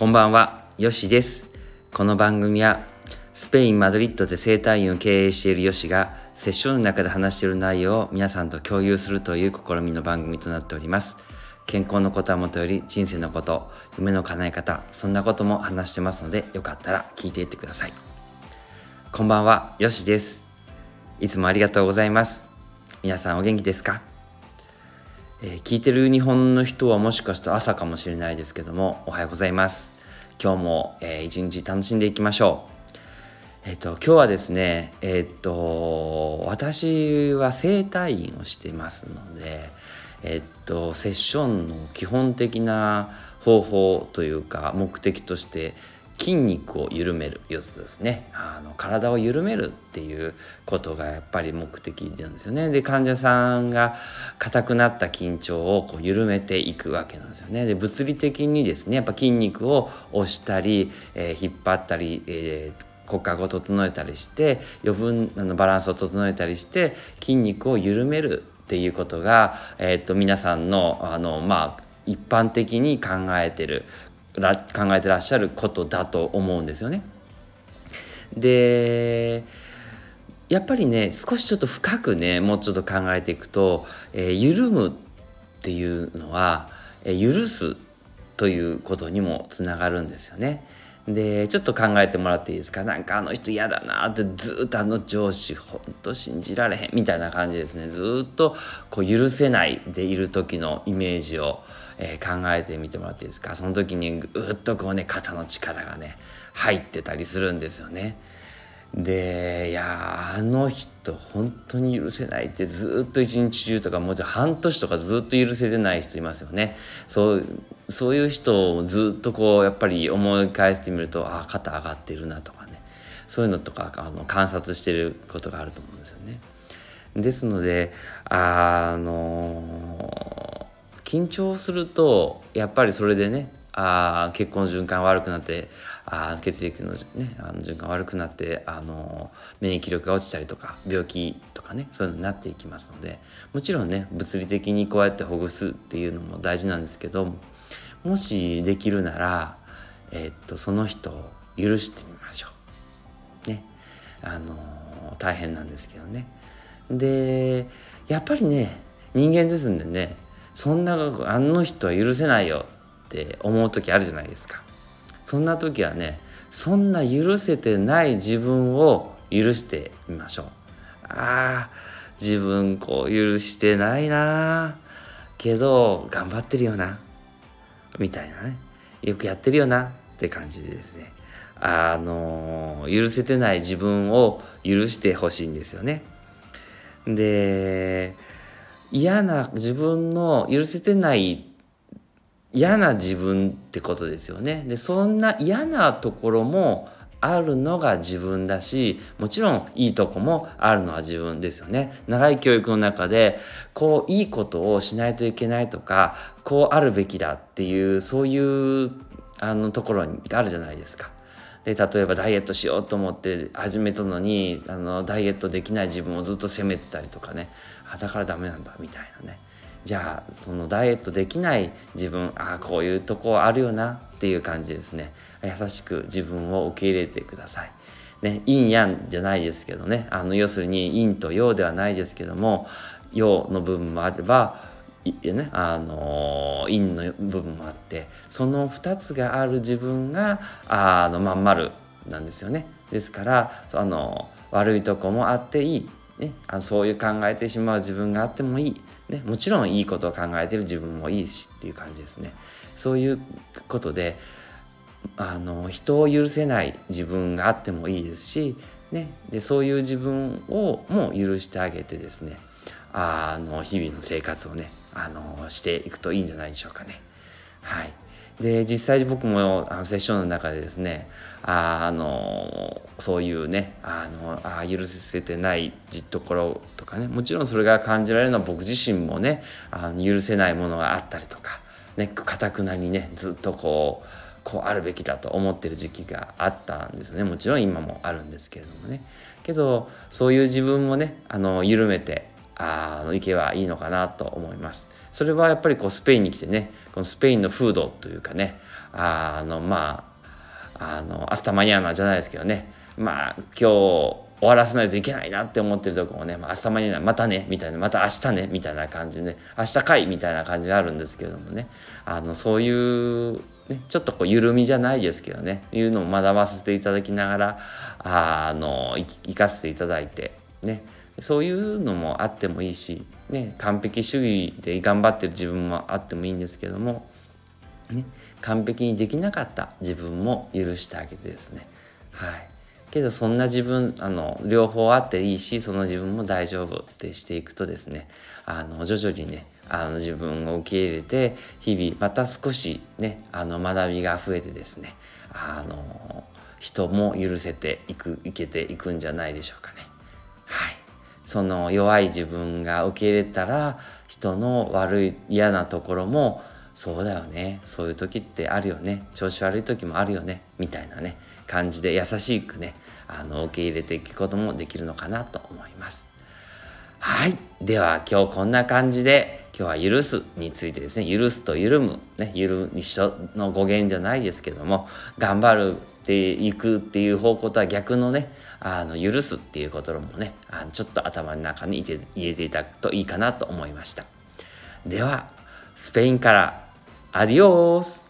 こんばんは、よしです。この番組はスペイン・マドリッドで生態院を経営しているよしがセッションの中で話している内容を皆さんと共有するという試みの番組となっております。健康のことはもとより人生のこと、夢の叶え方、そんなことも話してますのでよかったら聞いていってください。こんばんは、よしです。いつもありがとうございます。皆さんお元気ですか？えー、聞いてる日本の人はもしかしたら朝かもしれないですけども、おはようございます。今日も、えー、一日楽しんでいきましょう。えっ、ー、と、今日はですね、えっ、と、私は整体院をしてますので、えっと、セッションの基本的な方法というか、目的として、筋肉を緩める要素ですね。あの体を緩めるっていうことがやっぱり目的なんですよね。で患者さんが硬くなった緊張をこう緩めていくわけなんですよね。で物理的にですねやっぱ筋肉を押したり、えー、引っ張ったり、えー骨格を整えたりして余分あのバランスを整えたりして筋肉を緩めるっていうことが、えー、っと皆さんのあのまあ一般的に考えてる考えてらっしゃることだと思うんですよね。でやっぱりね少しちょっと深くねもうちょっと考えていくと、えー、緩むっていうのは、えー、許すということにもつながるんですよね。でちょっと考えてもらっていいですか？なんかあの人嫌だなってずっとあの上司ほんと信じられへんみたいな感じですね。ずっとこう許せないでいる時のイメージを、えー、考えてみてもらっていいですか？その時にぐっとこうね肩の力がね入ってたりするんですよね。でいやあの人本当に許せないってずっと一日中とかもうちょ半年とかずっと許せてない人いますよね。そうそういう人をずっとこうやっぱり思い返してみるとああ肩上がってるなとかね。そういうのとかあの観察してることがあると思うんですよね。ですのであの緊張するとやっぱりそれでねあ血行の循環悪くなってあ血液の,、ね、あの循環悪くなってあの免疫力が落ちたりとか病気とかねそういうのになっていきますのでもちろんね物理的にこうやってほぐすっていうのも大事なんですけどもしできるなら、えー、っとその人を許してみましょう。ねあの大変なんですけどね。でやっぱりね人間ですんでねそんなあの人は許せないよって思う時あるじゃないですか。そんな時はねそんな許せてない自分を許してみましょう。ああ自分こう許してないなけど頑張ってるよな。みたいなね。よくやってるよな。って感じでですね。あの許せてない自分を許してほしいんですよね。で嫌な自分の許せてない嫌な自分ってことですよね。でそんな嫌なところもあるのが自分だしもちろんいいとこもあるのは自分ですよね。長い教育の中でこういいことをしないといけないとかこうあるべきだっていうそういうあのところにあるじゃないですか。で例えばダイエットしようと思って始めたのにあのダイエットできない自分をずっと責めてたりとかねあだからダメなんだみたいなねじゃあそのダイエットできない自分ああこういうとこあるよなっていう感じですね。優しく自分を受け入れてください。ね、陰陽じゃないですけどね。あの要するに陰と陽ではないですけども陽の部分もあればいね、あの陰の部分もあってその2つがある自分があのまん丸なんですよね。ですからあの悪いとこもあっていい。ね、あのそういう考えてしまう自分があってもいい、ね、もちろんいいことを考えてる自分もいいしっていう感じですね。そういうことであの人を許せない自分があってもいいですし、ね、でそういう自分をも許してあげてですねあの日々の生活をねあのしていくといいんじゃないでしょうかね。はい。で実際僕もあのセッションの中でですねああのそういうねあのあ許せてないところとかねもちろんそれが感じられるのは僕自身もねあの許せないものがあったりとかねかたくなにねずっとこうこうあるべきだと思ってる時期があったんですね。もちろん今もあるんですけれどもね。けどそういう自分もねあの緩めてあのいけばいいのかなと思います。それはやっぱりこうスペインに来てねこのスペインの風土というかねあのまああのアスタマニアナじゃないですけどねまあ今日終わらせないといけないなって思ってるとこもね、まあ、明日間にまたねみたいなまた明日ねみたいな感じで、明日かいみたいな感じがあるんですけどもねあのそういうね、ちょっとこう緩みじゃないですけどねいうのを学ばせていただきながらあの生かせていただいてねそういうのもあってもいいし、ね、完璧主義で頑張ってる自分もあってもいいんですけども、ね、完璧にできなかった自分も許してあげてですねはいけどそんな自分あの両方あっていいしその自分も大丈夫ってしていくとですねあの徐々にねあの自分を受け入れて日々また少しねあの学びが増えてですねあの人も許せていくいけていくんじゃないでしょうかね。その弱い自分が受け入れたら人の悪い嫌なところもそうだよね。そういう時ってあるよね。調子悪い時もあるよね。みたいなね。感じで優しくねあの受け入れていくこともできるのかなと思います。はい。では今日こんな感じで今日は許すについてですね許すと緩むねゆる一緒の語源じゃないですけども頑張るっていくっていう方向とは逆のねあの許すっていうこともねあのちょっと頭の中に入れていただくといいかなと思いました。ではスペインからアディオース。